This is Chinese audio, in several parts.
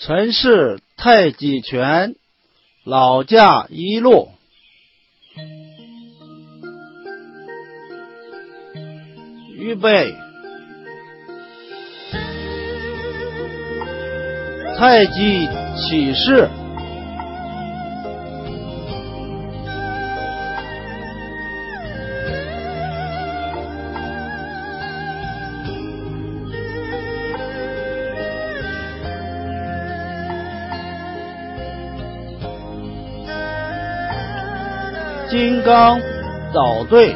陈氏太极拳老架一路，预备，太极起势。金刚捣队，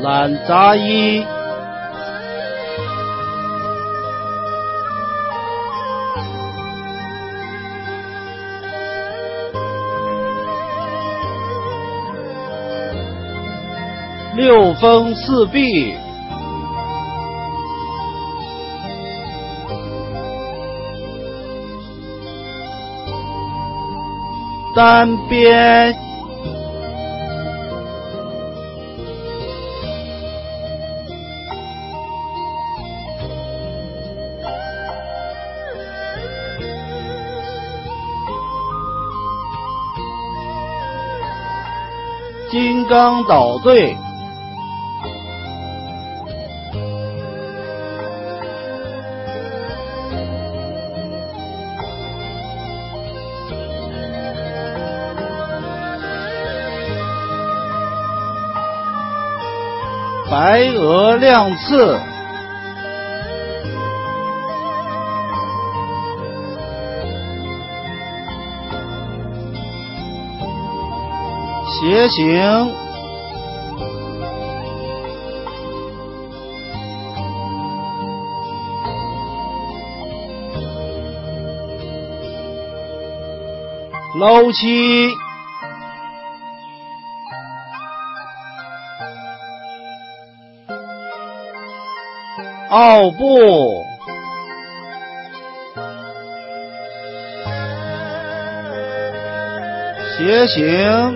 懒杂衣。六风四壁，单边金刚捣队。白鹅亮翅，斜行，捞七。奥布，斜行，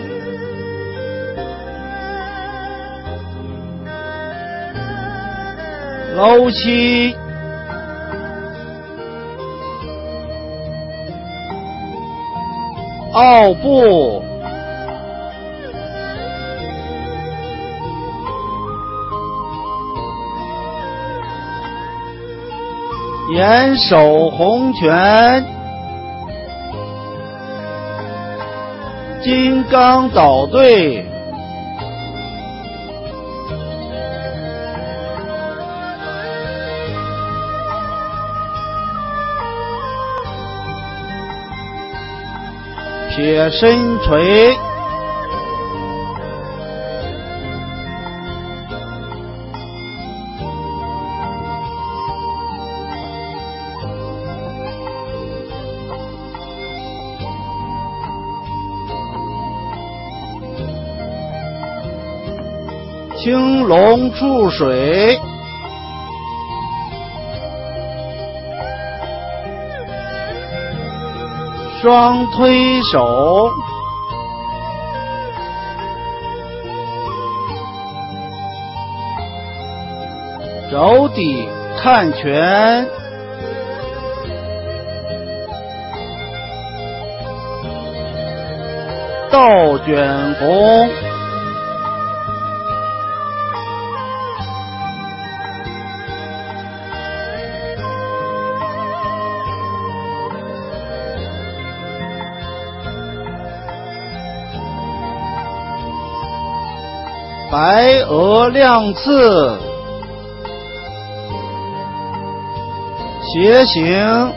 楼梯，奥布。严守红拳，金刚捣队，铁身锤。龙出水，双推手，肘底看拳，倒卷弓。白鹅亮翅，斜行，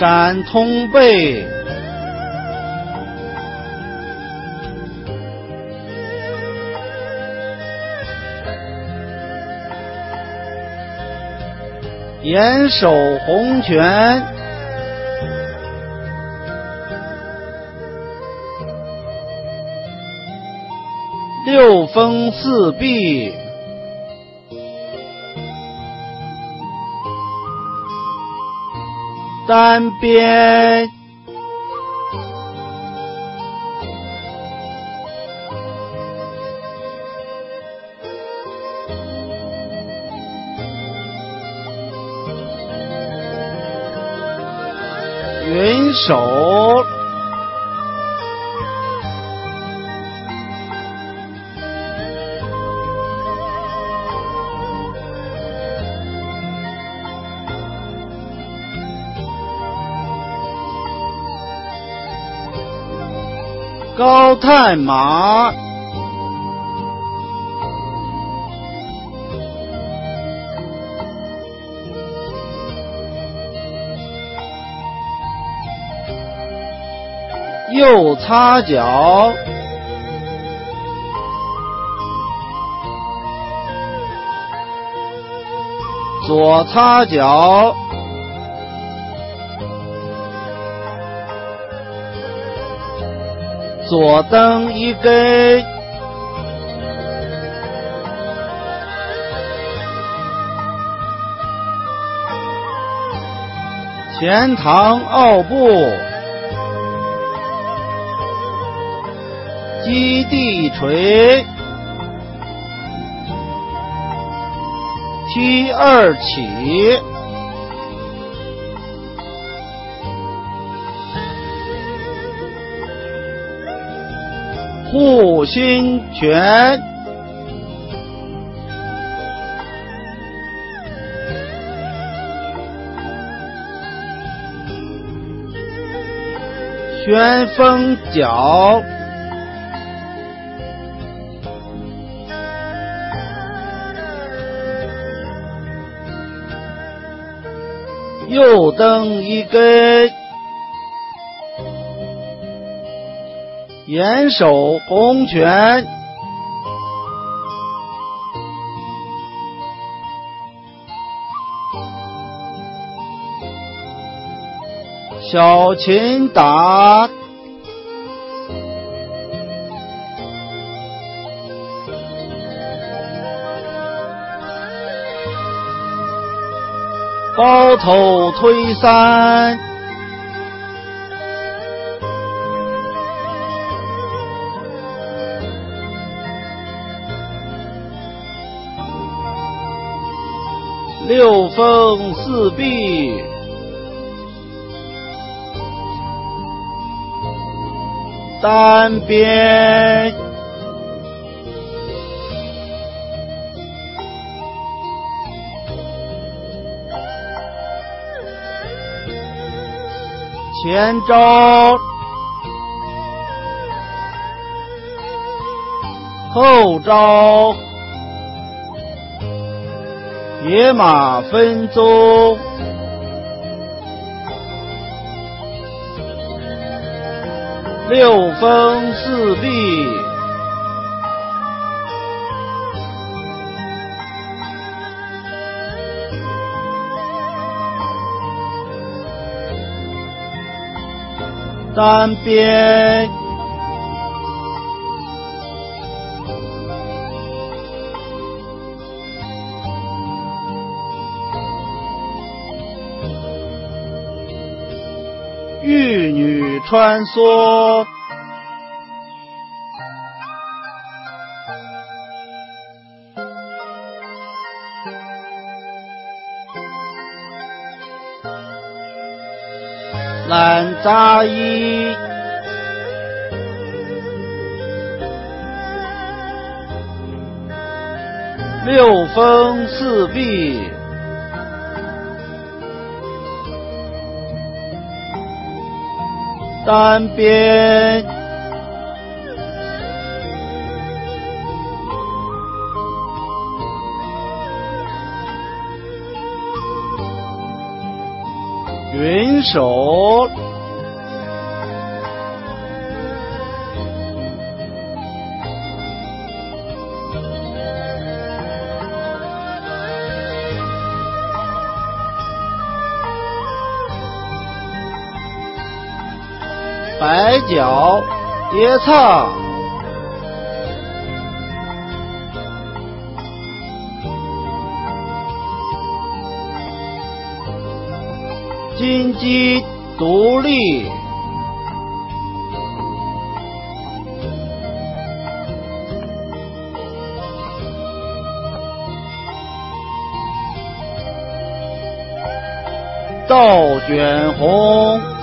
闪通背。严守洪拳，六峰四壁，单边。云手，高探马。右擦脚，左擦脚，左蹬一根，前堂奥步。地锤，踢二起，护心拳，旋风脚。右蹬一根，严守红拳，小琴打。包头推三，六峰四壁，单边。前招，后招，野马分鬃，六风四壁。单边玉女穿梭。扎衣，六风四壁，单边。云手，摆脚叠擦，金鸡独立。倒卷红，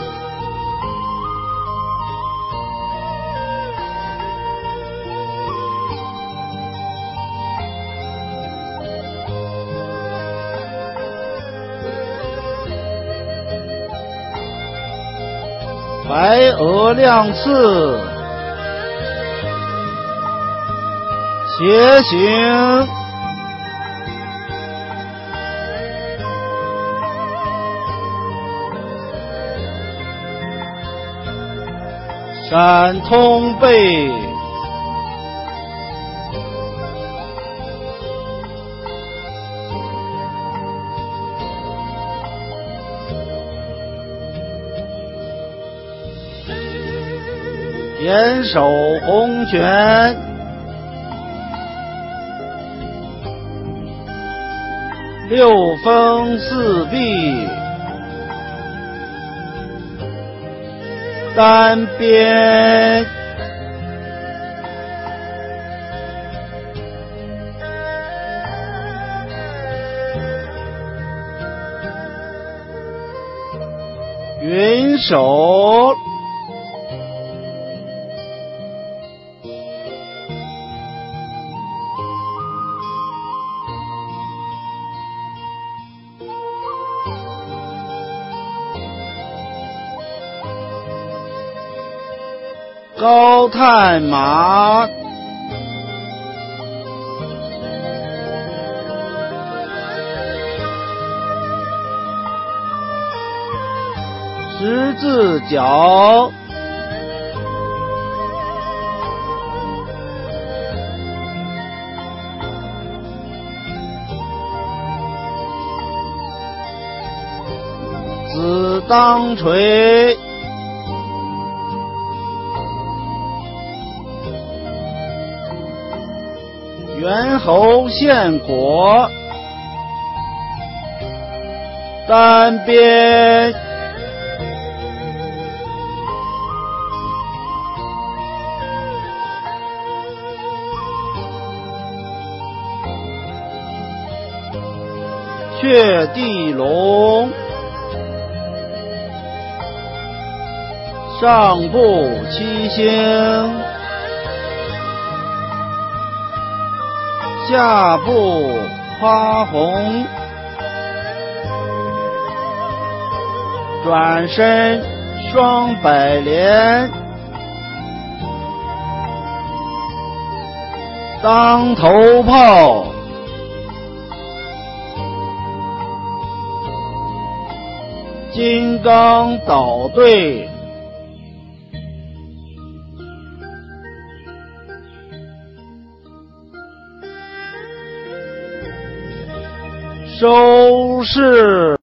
白鹅亮翅，斜行。闪通背，严守红拳，六峰四壁。单边，云手。高太麻，十字脚，子当锤。猿猴献果，单边，雀地龙，上部七星。下部花红，转身双百连，当头炮，金刚捣队。周氏。